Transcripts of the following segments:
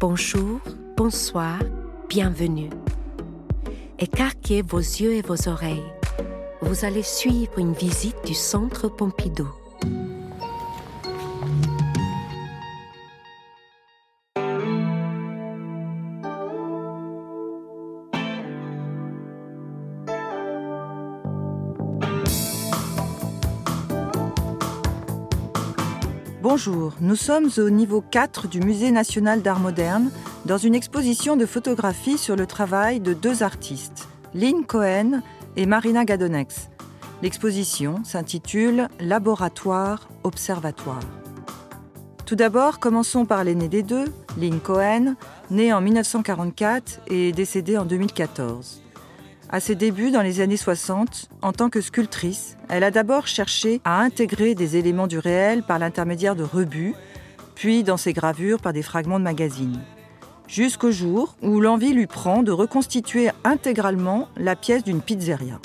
Bonjour, bonsoir, bienvenue. Écarquez vos yeux et vos oreilles. Vous allez suivre une visite du Centre Pompidou. Bonjour, nous sommes au niveau 4 du Musée national d'art moderne dans une exposition de photographie sur le travail de deux artistes, Lynn Cohen et Marina Gadonex. L'exposition s'intitule Laboratoire Observatoire. Tout d'abord, commençons par l'aîné des deux, Lynn Cohen, née en 1944 et décédée en 2014. À ses débuts dans les années 60, en tant que sculptrice, elle a d'abord cherché à intégrer des éléments du réel par l'intermédiaire de rebuts, puis dans ses gravures par des fragments de magazines. Jusqu'au jour où l'envie lui prend de reconstituer intégralement la pièce d'une pizzeria.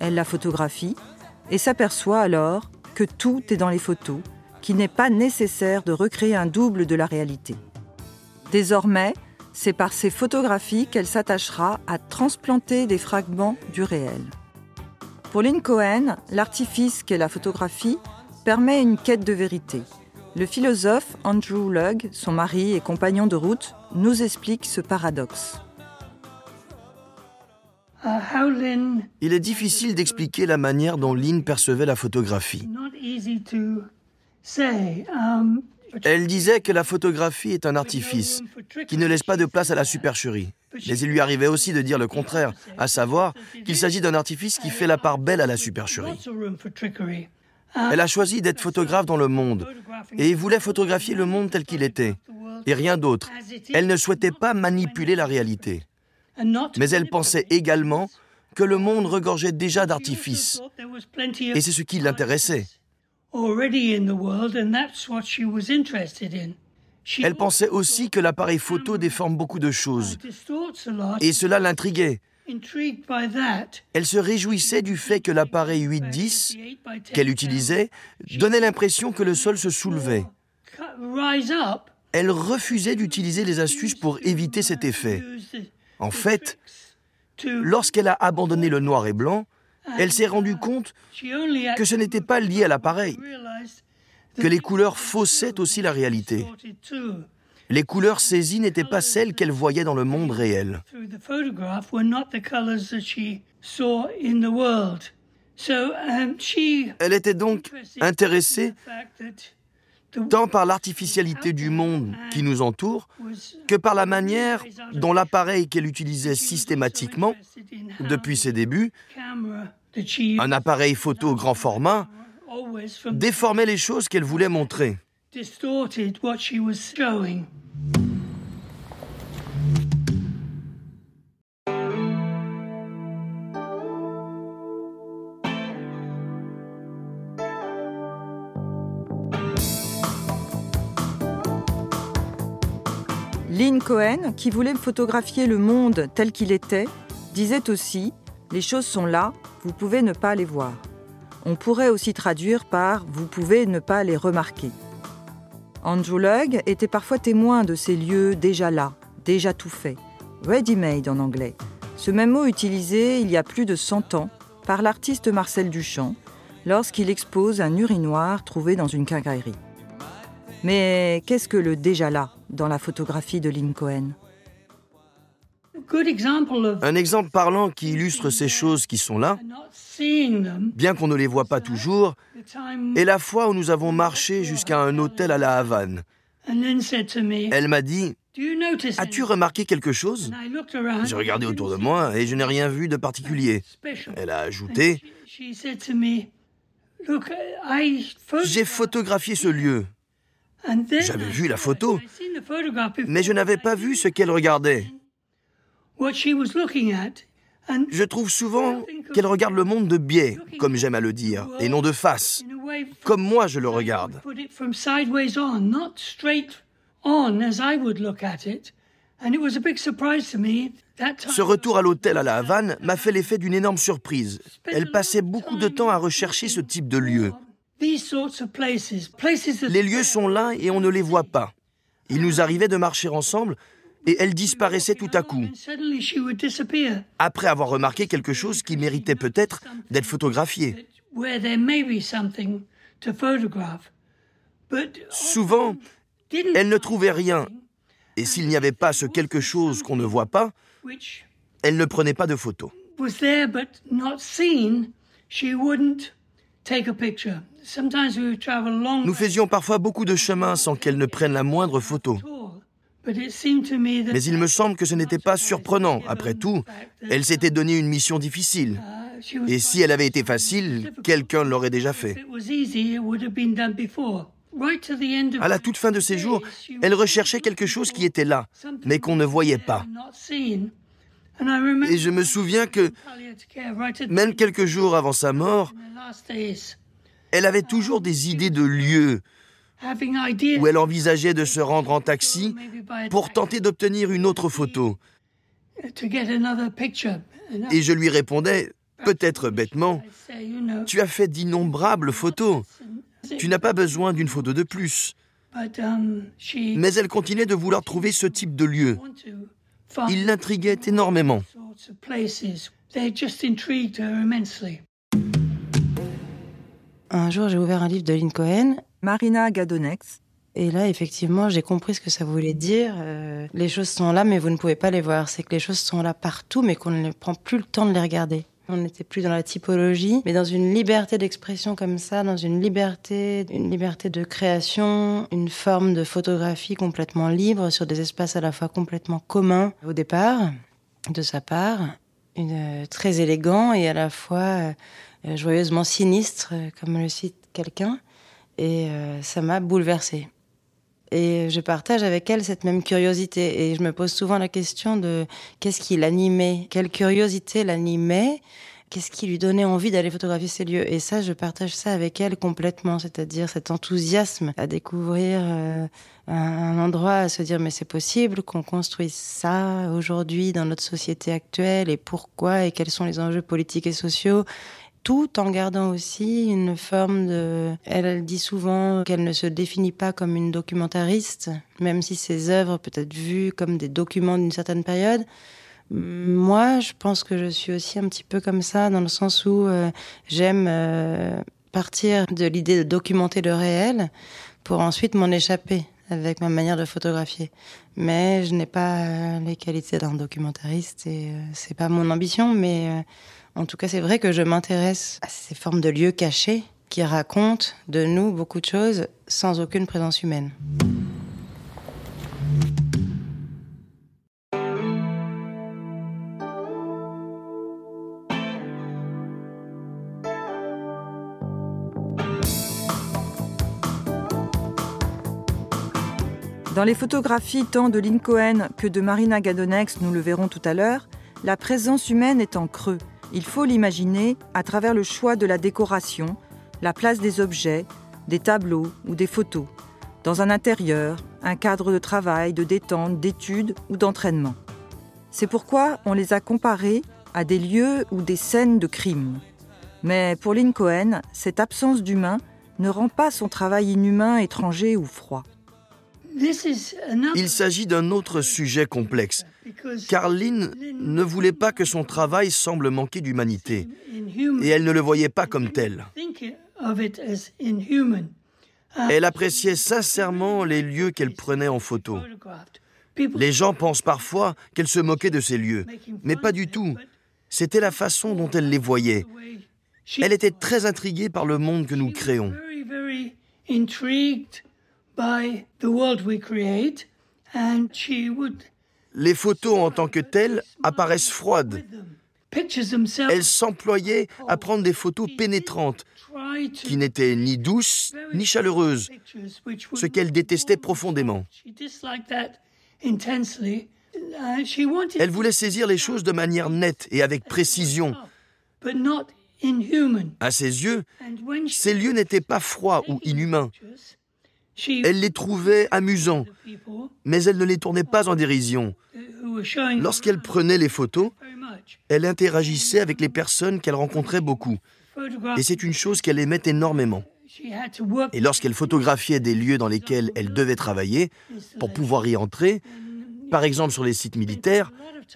Elle la photographie et s'aperçoit alors que tout est dans les photos, qu'il n'est pas nécessaire de recréer un double de la réalité. Désormais, c'est par ces photographies qu'elle s'attachera à transplanter des fragments du réel. Pour Lynn Cohen, l'artifice qu'est la photographie permet une quête de vérité. Le philosophe Andrew Lugg, son mari et compagnon de route, nous explique ce paradoxe. Il est difficile d'expliquer la manière dont Lynn percevait la photographie. Elle disait que la photographie est un artifice qui ne laisse pas de place à la supercherie. Mais il lui arrivait aussi de dire le contraire, à savoir qu'il s'agit d'un artifice qui fait la part belle à la supercherie. Elle a choisi d'être photographe dans le monde et voulait photographier le monde tel qu'il était, et rien d'autre. Elle ne souhaitait pas manipuler la réalité. Mais elle pensait également que le monde regorgeait déjà d'artifices, et c'est ce qui l'intéressait. Elle pensait aussi que l'appareil photo déforme beaucoup de choses, et cela l'intriguait. Elle se réjouissait du fait que l'appareil 8-10 qu'elle utilisait donnait l'impression que le sol se soulevait. Elle refusait d'utiliser les astuces pour éviter cet effet. En fait, lorsqu'elle a abandonné le noir et blanc, elle s'est rendue compte que ce n'était pas lié à l'appareil, que les couleurs faussaient aussi la réalité. Les couleurs saisies n'étaient pas celles qu'elle voyait dans le monde réel. Elle était donc intéressée tant par l'artificialité du monde qui nous entoure que par la manière dont l'appareil qu'elle utilisait systématiquement depuis ses débuts, un appareil photo grand format, déformait les choses qu'elle voulait montrer. Cohen, qui voulait photographier le monde tel qu'il était, disait aussi Les choses sont là, vous pouvez ne pas les voir. On pourrait aussi traduire par Vous pouvez ne pas les remarquer. Andrew Lugg était parfois témoin de ces lieux déjà là, déjà tout fait, ready-made en anglais. Ce même mot utilisé il y a plus de 100 ans par l'artiste Marcel Duchamp lorsqu'il expose un urinoir trouvé dans une quincaillerie. Mais qu'est-ce que le déjà là? Dans la photographie de Lynn Cohen Un exemple parlant qui illustre ces choses qui sont là, bien qu'on ne les voit pas toujours, est la fois où nous avons marché jusqu'à un hôtel à la Havane. Elle m'a dit As-tu remarqué quelque chose? J'ai regardé autour de moi et je n'ai rien vu de particulier. Elle a ajouté J'ai photographié ce lieu. J'avais vu la photo, mais je n'avais pas vu ce qu'elle regardait. Je trouve souvent qu'elle regarde le monde de biais, comme j'aime à le dire, et non de face, comme moi je le regarde. Ce retour à l'hôtel à la Havane m'a fait l'effet d'une énorme surprise. Elle passait beaucoup de temps à rechercher ce type de lieu. Les lieux sont là et on ne les voit pas. Il nous arrivait de marcher ensemble et elle disparaissait tout à coup, après avoir remarqué quelque chose qui méritait peut-être d'être photographié. Souvent, elle ne trouvait rien, et s'il n'y avait pas ce quelque chose qu'on ne voit pas, elle ne prenait pas de photos. Nous faisions parfois beaucoup de chemin sans qu'elle ne prenne la moindre photo. Mais il me semble que ce n'était pas surprenant. Après tout, elle s'était donné une mission difficile. Et si elle avait été facile, quelqu'un l'aurait déjà fait. À la toute fin de ses jours, elle recherchait quelque chose qui était là, mais qu'on ne voyait pas. Et je me souviens que, même quelques jours avant sa mort, elle avait toujours des idées de lieux où elle envisageait de se rendre en taxi pour tenter d'obtenir une autre photo. Et je lui répondais, peut-être bêtement, tu as fait d'innombrables photos. Tu n'as pas besoin d'une photo de plus. Mais elle continuait de vouloir trouver ce type de lieu. Il l'intriguait énormément. Un jour, j'ai ouvert un livre de Lynn Cohen. Marina Gadonex. Et là, effectivement, j'ai compris ce que ça voulait dire. Euh, les choses sont là, mais vous ne pouvez pas les voir. C'est que les choses sont là partout, mais qu'on ne prend plus le temps de les regarder. On n'était plus dans la typologie, mais dans une liberté d'expression comme ça, dans une liberté, une liberté de création, une forme de photographie complètement libre sur des espaces à la fois complètement communs au départ, de sa part, une, euh, très élégant et à la fois euh, joyeusement sinistre, comme le cite quelqu'un. Et euh, ça m'a bouleversée. Et je partage avec elle cette même curiosité. Et je me pose souvent la question de qu'est-ce qui l'animait, quelle curiosité l'animait, qu'est-ce qui lui donnait envie d'aller photographier ces lieux? Et ça, je partage ça avec elle complètement, c'est-à-dire cet enthousiasme à découvrir euh, un endroit, à se dire mais c'est possible qu'on construise ça aujourd'hui dans notre société actuelle et pourquoi et quels sont les enjeux politiques et sociaux? Tout en gardant aussi une forme de... Elle, dit souvent qu'elle ne se définit pas comme une documentariste, même si ses œuvres peuvent être vues comme des documents d'une certaine période. Moi, je pense que je suis aussi un petit peu comme ça, dans le sens où euh, j'aime euh, partir de l'idée de documenter le réel pour ensuite m'en échapper avec ma manière de photographier. Mais je n'ai pas euh, les qualités d'un documentariste et c'est pas mon ambition, mais en tout cas, c'est vrai que je m'intéresse à ces formes de lieux cachés qui racontent de nous beaucoup de choses sans aucune présence humaine. Dans les photographies tant de Lynn Cohen que de Marina Gadonex, nous le verrons tout à l'heure, la présence humaine est en creux. Il faut l'imaginer à travers le choix de la décoration, la place des objets, des tableaux ou des photos, dans un intérieur, un cadre de travail, de détente, d'études ou d'entraînement. C'est pourquoi on les a comparés à des lieux ou des scènes de crime. Mais pour Lynn Cohen, cette absence d'humain ne rend pas son travail inhumain, étranger ou froid. Il s'agit d'un autre sujet complexe, car Lynn ne voulait pas que son travail semble manquer d'humanité, et elle ne le voyait pas comme tel. Elle appréciait sincèrement les lieux qu'elle prenait en photo. Les gens pensent parfois qu'elle se moquait de ces lieux, mais pas du tout. C'était la façon dont elle les voyait. Elle était très intriguée par le monde que nous créons. Les photos en tant que telles apparaissent froides. Elle s'employait à prendre des photos pénétrantes, qui n'étaient ni douces ni chaleureuses, ce qu'elle détestait profondément. Elle voulait saisir les choses de manière nette et avec précision. À ses yeux, ces lieux n'étaient pas froids ou inhumains. Elle les trouvait amusants, mais elle ne les tournait pas en dérision. Lorsqu'elle prenait les photos, elle interagissait avec les personnes qu'elle rencontrait beaucoup. Et c'est une chose qu'elle aimait énormément. Et lorsqu'elle photographiait des lieux dans lesquels elle devait travailler, pour pouvoir y entrer, par exemple sur les sites militaires,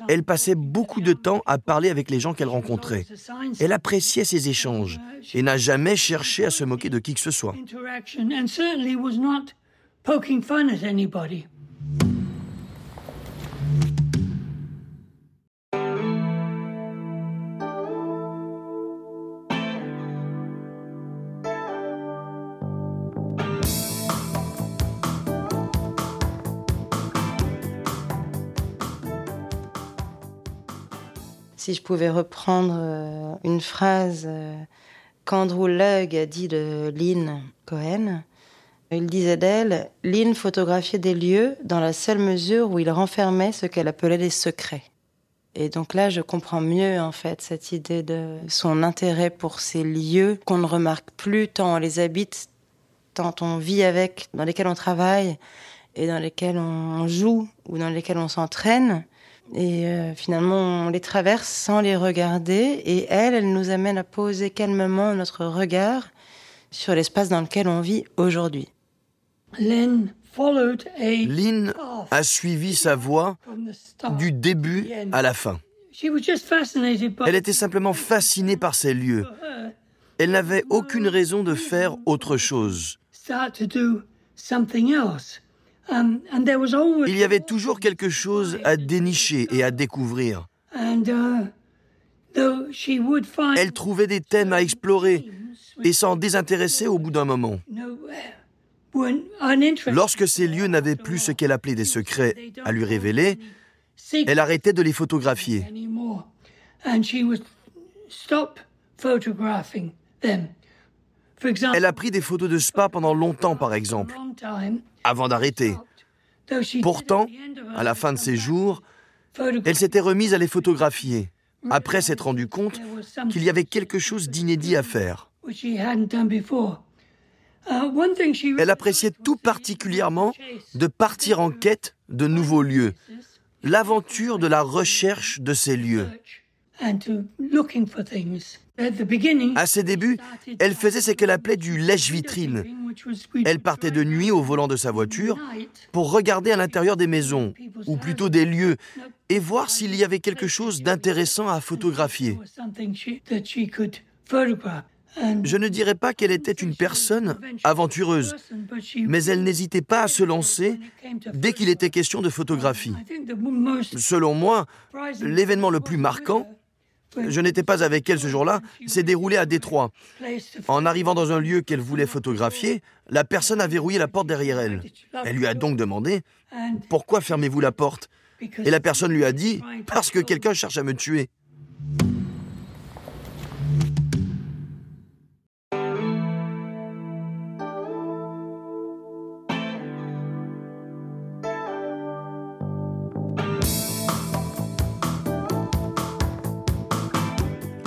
elle passait beaucoup de temps à parler avec les gens qu'elle rencontrait. Elle appréciait ces échanges et n'a jamais cherché à se moquer de qui que ce soit. Si je pouvais reprendre euh, une phrase euh, qu'Andrew Lugg a dit de Lynn Cohen, il disait d'elle Lynn photographiait des lieux dans la seule mesure où il renfermait ce qu'elle appelait les secrets. Et donc là, je comprends mieux en fait cette idée de son intérêt pour ces lieux qu'on ne remarque plus tant on les habite, tant on vit avec, dans lesquels on travaille et dans lesquels on joue ou dans lesquels on s'entraîne. Et euh, finalement, on les traverse sans les regarder. Et elle, elle nous amène à poser calmement notre regard sur l'espace dans lequel on vit aujourd'hui. Lynn a suivi sa voie du début à la fin. Elle était simplement fascinée par ces lieux. Elle n'avait aucune raison de faire autre chose. Um, Il y avait toujours quelque chose à dénicher et à découvrir. Uh, Elle trouvait des thèmes à explorer et s'en désintéressait au bout d'un moment. Lorsque ces lieux n'avaient plus ce qu'elle appelait des secrets à lui révéler, elle arrêtait de les photographier. Elle a pris des photos de spa pendant longtemps, par exemple, avant d'arrêter. Pourtant, à la fin de ses jours, elle s'était remise à les photographier, après s'être rendue compte qu'il y avait quelque chose d'inédit à faire. Elle appréciait tout particulièrement de partir en quête de nouveaux lieux, l'aventure de la recherche de ces lieux. À ses débuts, elle faisait ce qu'elle appelait du lèche-vitrine. Elle partait de nuit au volant de sa voiture pour regarder à l'intérieur des maisons, ou plutôt des lieux, et voir s'il y avait quelque chose d'intéressant à photographier. Je ne dirais pas qu'elle était une personne aventureuse, mais elle n'hésitait pas à se lancer dès qu'il était question de photographie. Selon moi, l'événement le plus marquant, je n'étais pas avec elle ce jour-là, s'est déroulé à Détroit. En arrivant dans un lieu qu'elle voulait photographier, la personne a verrouillé la porte derrière elle. Elle lui a donc demandé Pourquoi fermez-vous la porte? Et la personne lui a dit Parce que quelqu'un cherche à me tuer.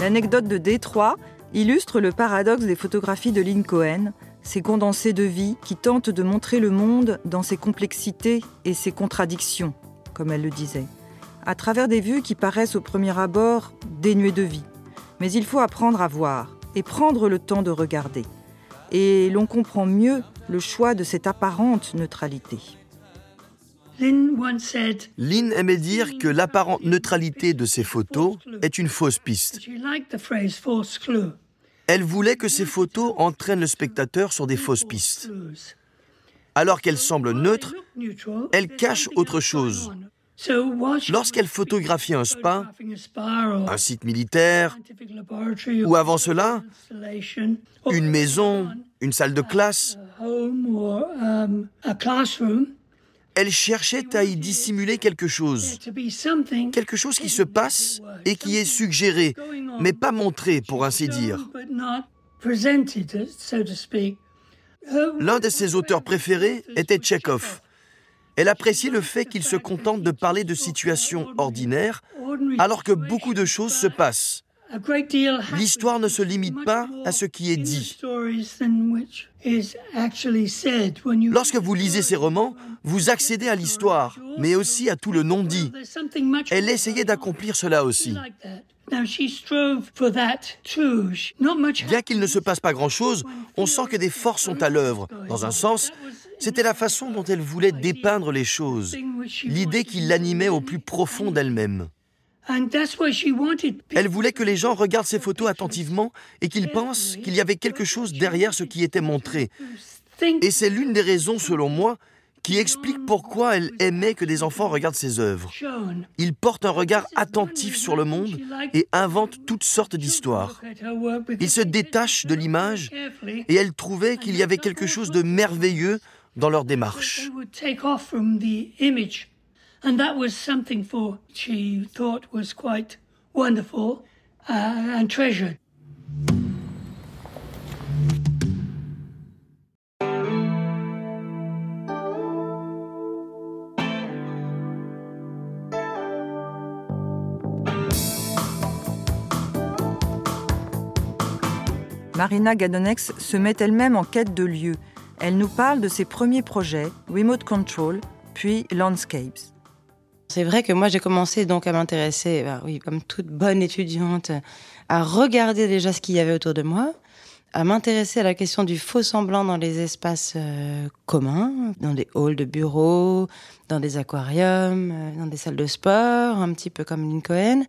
L'anecdote de Détroit illustre le paradoxe des photographies de Lynn Cohen, ces condensés de vie qui tentent de montrer le monde dans ses complexités et ses contradictions, comme elle le disait, à travers des vues qui paraissent au premier abord dénuées de vie. Mais il faut apprendre à voir et prendre le temps de regarder. Et l'on comprend mieux le choix de cette apparente neutralité. Lynn aimait dire que l'apparente neutralité de ses photos est une fausse piste. Elle voulait que ses photos entraînent le spectateur sur des fausses pistes. Alors qu'elles semblent neutres, elles cachent autre chose. Lorsqu'elle photographiait un spa, un site militaire, ou avant cela, une maison, une salle de classe, elle cherchait à y dissimuler quelque chose. Quelque chose qui se passe et qui est suggéré, mais pas montré, pour ainsi dire. L'un de ses auteurs préférés était Tchekhov. Elle appréciait le fait qu'il se contente de parler de situations ordinaires alors que beaucoup de choses se passent. L'histoire ne se limite pas à ce qui est dit. Lorsque vous lisez ces romans, vous accédez à l'histoire, mais aussi à tout le non-dit. Elle essayait d'accomplir cela aussi. Bien qu'il ne se passe pas grand-chose, on sent que des forces sont à l'œuvre. Dans un sens, c'était la façon dont elle voulait dépeindre les choses, l'idée qui l'animait au plus profond d'elle-même. Elle voulait que les gens regardent ces photos attentivement et qu'ils pensent qu'il y avait quelque chose derrière ce qui était montré. Et c'est l'une des raisons, selon moi, qui explique pourquoi elle aimait que des enfants regardent ses œuvres. Il porte un regard attentif sur le monde et invente toutes sortes d'histoires. Il se détache de l'image et elle trouvait qu'il y avait quelque chose de merveilleux dans leur démarche. Marina Gadonex se met elle-même en quête de lieux. Elle nous parle de ses premiers projets, Remote Control, puis Landscapes. C'est vrai que moi j'ai commencé donc à m'intéresser, bah oui, comme toute bonne étudiante, à regarder déjà ce qu'il y avait autour de moi, à m'intéresser à la question du faux semblant dans les espaces euh, communs, dans des halls de bureaux, dans des aquariums, euh, dans des salles de sport, un petit peu comme Lincoln.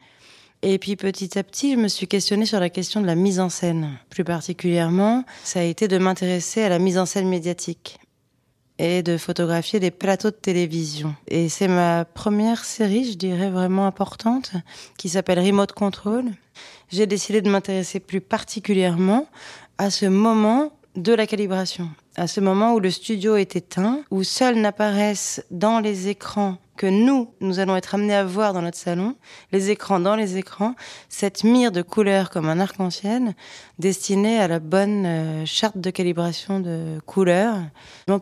Et puis petit à petit, je me suis questionnée sur la question de la mise en scène. Plus particulièrement, ça a été de m'intéresser à la mise en scène médiatique et de photographier des plateaux de télévision. Et c'est ma première série, je dirais, vraiment importante, qui s'appelle Remote Control. J'ai décidé de m'intéresser plus particulièrement à ce moment de la calibration, à ce moment où le studio est éteint, où seuls n'apparaissent dans les écrans que nous, nous allons être amenés à voir dans notre salon, les écrans dans les écrans, cette mire de couleurs comme un arc-en-ciel destinée à la bonne euh, charte de calibration de couleurs.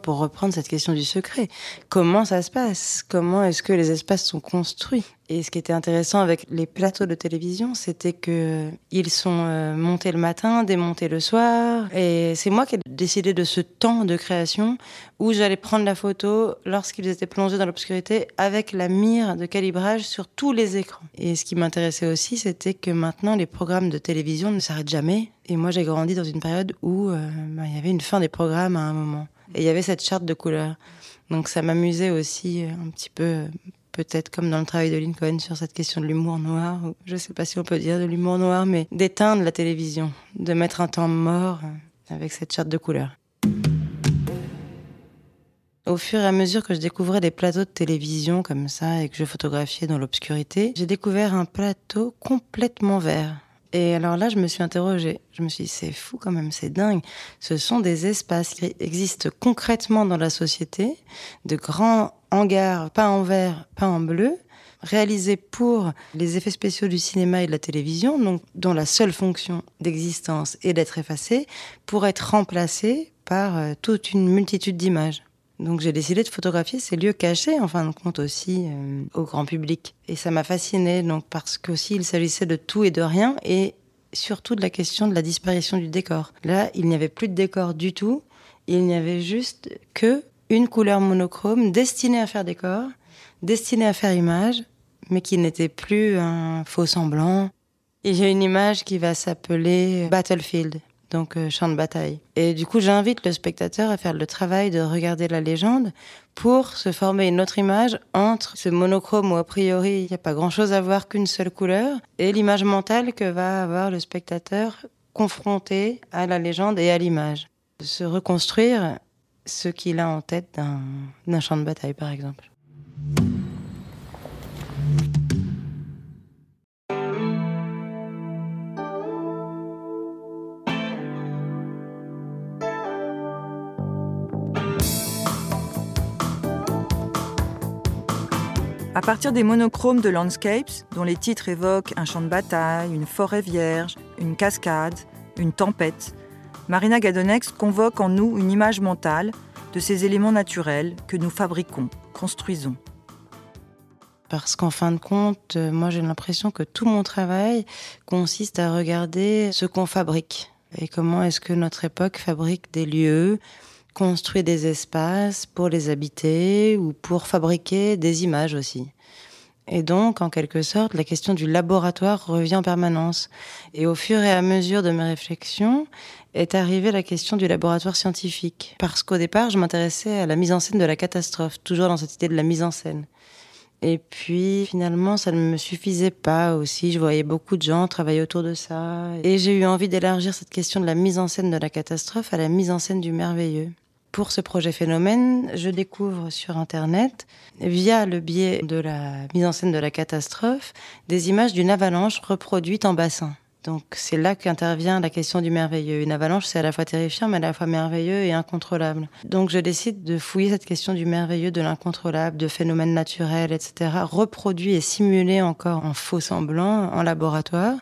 Pour reprendre cette question du secret, comment ça se passe? Comment est-ce que les espaces sont construits? Et ce qui était intéressant avec les plateaux de télévision, c'était que ils sont euh, montés le matin, démontés le soir. Et c'est moi qui ai décidé de ce temps de création où j'allais prendre la photo lorsqu'ils étaient plongés dans l'obscurité avec la mire de calibrage sur tous les écrans. Et ce qui m'intéressait aussi, c'était que maintenant les programmes de télévision ne s'arrêtent jamais. Et moi, j'ai grandi dans une période où euh, bah, il y avait une fin des programmes à un moment. Et il y avait cette charte de couleurs. Donc ça m'amusait aussi euh, un petit peu peut-être comme dans le travail de Lincoln sur cette question de l'humour noir, je ne sais pas si on peut dire de l'humour noir, mais d'éteindre la télévision, de mettre un temps mort avec cette charte de couleurs. Au fur et à mesure que je découvrais des plateaux de télévision comme ça et que je photographiais dans l'obscurité, j'ai découvert un plateau complètement vert. Et alors là, je me suis interrogée. Je me suis dit, c'est fou quand même, c'est dingue. Ce sont des espaces qui existent concrètement dans la société, de grands hangars peints en vert, peints en bleu, réalisés pour les effets spéciaux du cinéma et de la télévision, donc dont la seule fonction d'existence est d'être effacés, pour être remplacés par euh, toute une multitude d'images. Donc j'ai décidé de photographier ces lieux cachés, en fin de compte aussi, euh, au grand public. Et ça m'a fasciné, donc parce qu'aussi il s'agissait de tout et de rien, et surtout de la question de la disparition du décor. Là, il n'y avait plus de décor du tout, il n'y avait juste que une couleur monochrome destinée à faire décor, destinée à faire image, mais qui n'était plus un faux semblant. Et j'ai une image qui va s'appeler Battlefield donc euh, champ de bataille. Et du coup, j'invite le spectateur à faire le travail de regarder la légende pour se former une autre image entre ce monochrome où a priori il n'y a pas grand-chose à voir qu'une seule couleur et l'image mentale que va avoir le spectateur confronté à la légende et à l'image. Se reconstruire ce qu'il a en tête d'un champ de bataille, par exemple. À partir des monochromes de Landscapes, dont les titres évoquent un champ de bataille, une forêt vierge, une cascade, une tempête, Marina Gadonex convoque en nous une image mentale de ces éléments naturels que nous fabriquons, construisons. Parce qu'en fin de compte, euh, moi j'ai l'impression que tout mon travail consiste à regarder ce qu'on fabrique et comment est-ce que notre époque fabrique des lieux, construit des espaces pour les habiter ou pour fabriquer des images aussi. Et donc, en quelque sorte, la question du laboratoire revient en permanence. Et au fur et à mesure de mes réflexions, est arrivée la question du laboratoire scientifique. Parce qu'au départ, je m'intéressais à la mise en scène de la catastrophe, toujours dans cette idée de la mise en scène. Et puis finalement, ça ne me suffisait pas aussi. Je voyais beaucoup de gens travailler autour de ça. Et j'ai eu envie d'élargir cette question de la mise en scène de la catastrophe à la mise en scène du merveilleux. Pour ce projet Phénomène, je découvre sur Internet, via le biais de la mise en scène de la catastrophe, des images d'une avalanche reproduite en bassin. Donc c'est là qu'intervient la question du merveilleux. Une avalanche, c'est à la fois terrifiant, mais à la fois merveilleux et incontrôlable. Donc je décide de fouiller cette question du merveilleux, de l'incontrôlable, de phénomènes naturels, etc., reproduits et simulés encore en faux semblant en laboratoire.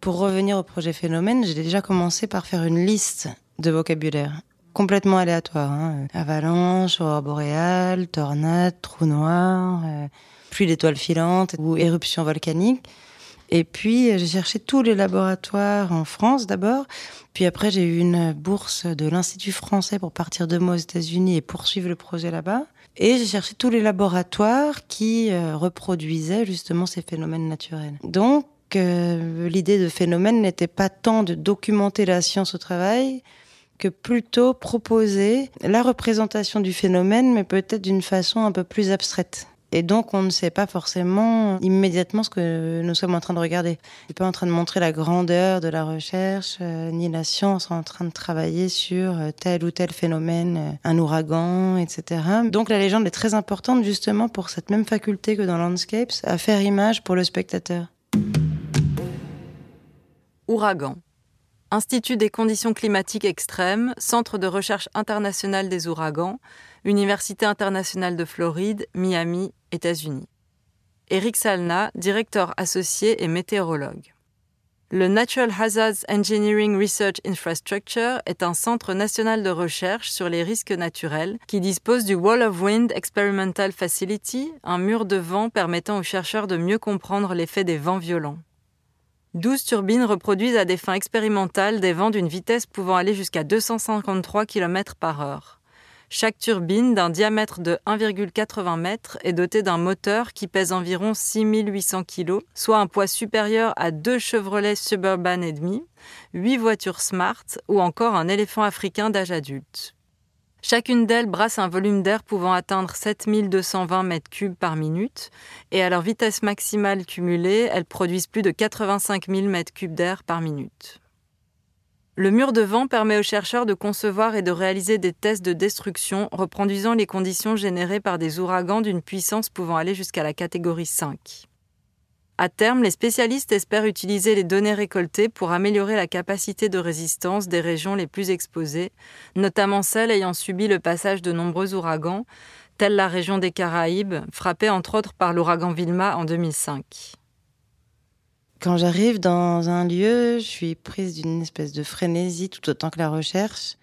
Pour revenir au projet Phénomène, j'ai déjà commencé par faire une liste de vocabulaire complètement aléatoire. Hein. Avalanche, aurore boréale, tornade, trou noir, euh, pluie d'étoiles filantes ou éruption volcanique. Et puis, j'ai cherché tous les laboratoires en France d'abord. Puis après, j'ai eu une bourse de l'Institut français pour partir de moi aux États-Unis et poursuivre le projet là-bas. Et j'ai cherché tous les laboratoires qui euh, reproduisaient justement ces phénomènes naturels. Donc, euh, l'idée de phénomène n'était pas tant de documenter la science au travail, que plutôt proposer la représentation du phénomène, mais peut-être d'une façon un peu plus abstraite. Et donc, on ne sait pas forcément immédiatement ce que nous sommes en train de regarder. Il n'est pas en train de montrer la grandeur de la recherche, euh, ni la science en train de travailler sur euh, tel ou tel phénomène, euh, un ouragan, etc. Donc, la légende est très importante justement pour cette même faculté que dans Landscapes, à faire image pour le spectateur. Ouragan. Institut des conditions climatiques extrêmes, Centre de recherche international des ouragans, Université internationale de Floride, Miami, États-Unis. Eric Salna, directeur associé et météorologue. Le Natural Hazards Engineering Research Infrastructure est un centre national de recherche sur les risques naturels qui dispose du Wall of Wind Experimental Facility, un mur de vent permettant aux chercheurs de mieux comprendre l'effet des vents violents. 12 turbines reproduisent à des fins expérimentales des vents d'une vitesse pouvant aller jusqu'à 253 km par heure. Chaque turbine, d'un diamètre de 1,80 m, est dotée d'un moteur qui pèse environ 6800 kg, soit un poids supérieur à deux Chevrolet Suburban et demi, 8 voitures Smart ou encore un éléphant africain d'âge adulte. Chacune d'elles brasse un volume d'air pouvant atteindre 7220 m3 par minute, et à leur vitesse maximale cumulée, elles produisent plus de 85 000 m3 d'air par minute. Le mur de vent permet aux chercheurs de concevoir et de réaliser des tests de destruction reproduisant les conditions générées par des ouragans d'une puissance pouvant aller jusqu'à la catégorie 5. À terme, les spécialistes espèrent utiliser les données récoltées pour améliorer la capacité de résistance des régions les plus exposées, notamment celles ayant subi le passage de nombreux ouragans, telle la région des Caraïbes, frappée entre autres par l'ouragan Vilma en 2005. Quand j'arrive dans un lieu, je suis prise d'une espèce de frénésie tout autant que la recherche.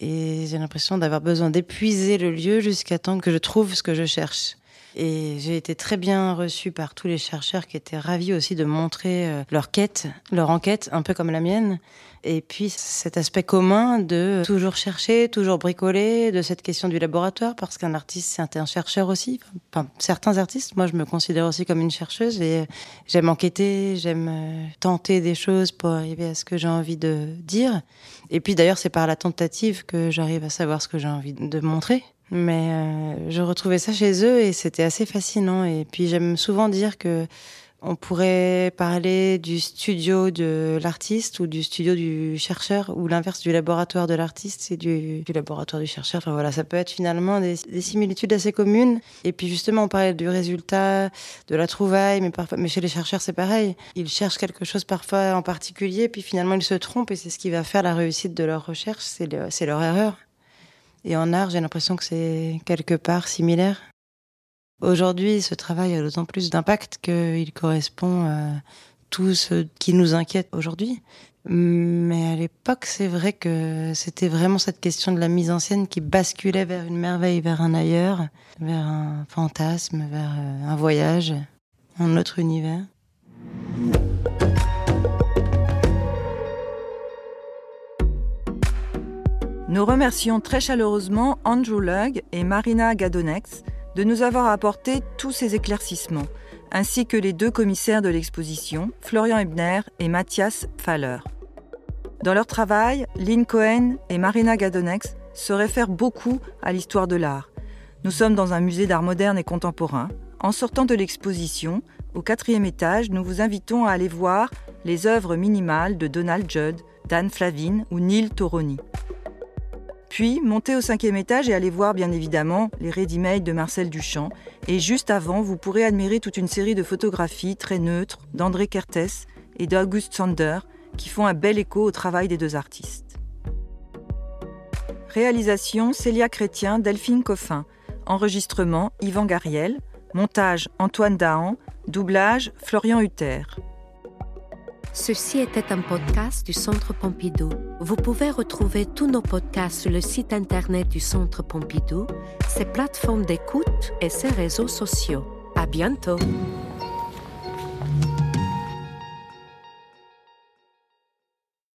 Et j'ai l'impression d'avoir besoin d'épuiser le lieu jusqu'à temps que je trouve ce que je cherche. Et j'ai été très bien reçue par tous les chercheurs qui étaient ravis aussi de montrer euh, leur quête, leur enquête, un peu comme la mienne. Et puis cet aspect commun de toujours chercher, toujours bricoler, de cette question du laboratoire, parce qu'un artiste, c'est un chercheur aussi. Enfin, certains artistes, moi je me considère aussi comme une chercheuse et j'aime enquêter, j'aime euh, tenter des choses pour arriver à ce que j'ai envie de dire. Et puis d'ailleurs, c'est par la tentative que j'arrive à savoir ce que j'ai envie de montrer. Mais euh, je retrouvais ça chez eux et c'était assez fascinant. Et puis j'aime souvent dire que on pourrait parler du studio de l'artiste ou du studio du chercheur ou l'inverse du laboratoire de l'artiste et du, laboratoire du chercheur. Enfin voilà, ça peut être finalement des, des, similitudes assez communes. Et puis justement, on parlait du résultat, de la trouvaille, mais parfois, mais chez les chercheurs c'est pareil. Ils cherchent quelque chose parfois en particulier, puis finalement ils se trompent et c'est ce qui va faire la réussite de leur recherche, c'est le, leur erreur. Et en art, j'ai l'impression que c'est quelque part similaire. Aujourd'hui, ce travail a d'autant plus d'impact qu'il correspond à tout ce qui nous inquiète aujourd'hui. Mais à l'époque, c'est vrai que c'était vraiment cette question de la mise en scène qui basculait vers une merveille, vers un ailleurs, vers un fantasme, vers un voyage, un autre univers. Nous remercions très chaleureusement Andrew Lugg et Marina Gadonex de nous avoir apporté tous ces éclaircissements, ainsi que les deux commissaires de l'exposition, Florian Ebner et Mathias Pfaller. Dans leur travail, Lynn Cohen et Marina Gadonex se réfèrent beaucoup à l'histoire de l'art. Nous sommes dans un musée d'art moderne et contemporain. En sortant de l'exposition, au quatrième étage, nous vous invitons à aller voir les œuvres minimales de Donald Judd, Dan Flavin ou Neil Toroni. Puis, montez au cinquième étage et allez voir bien évidemment les ready-made de Marcel Duchamp. Et juste avant, vous pourrez admirer toute une série de photographies très neutres d'André Kertész et d'August Sander qui font un bel écho au travail des deux artistes. Réalisation Célia Chrétien, Delphine Coffin. Enregistrement Yvan Gariel. Montage Antoine Dahan. Doublage Florian Hutter. Ceci était un podcast du Centre Pompidou. Vous pouvez retrouver tous nos podcasts sur le site internet du Centre Pompidou, ses plateformes d'écoute et ses réseaux sociaux. À bientôt!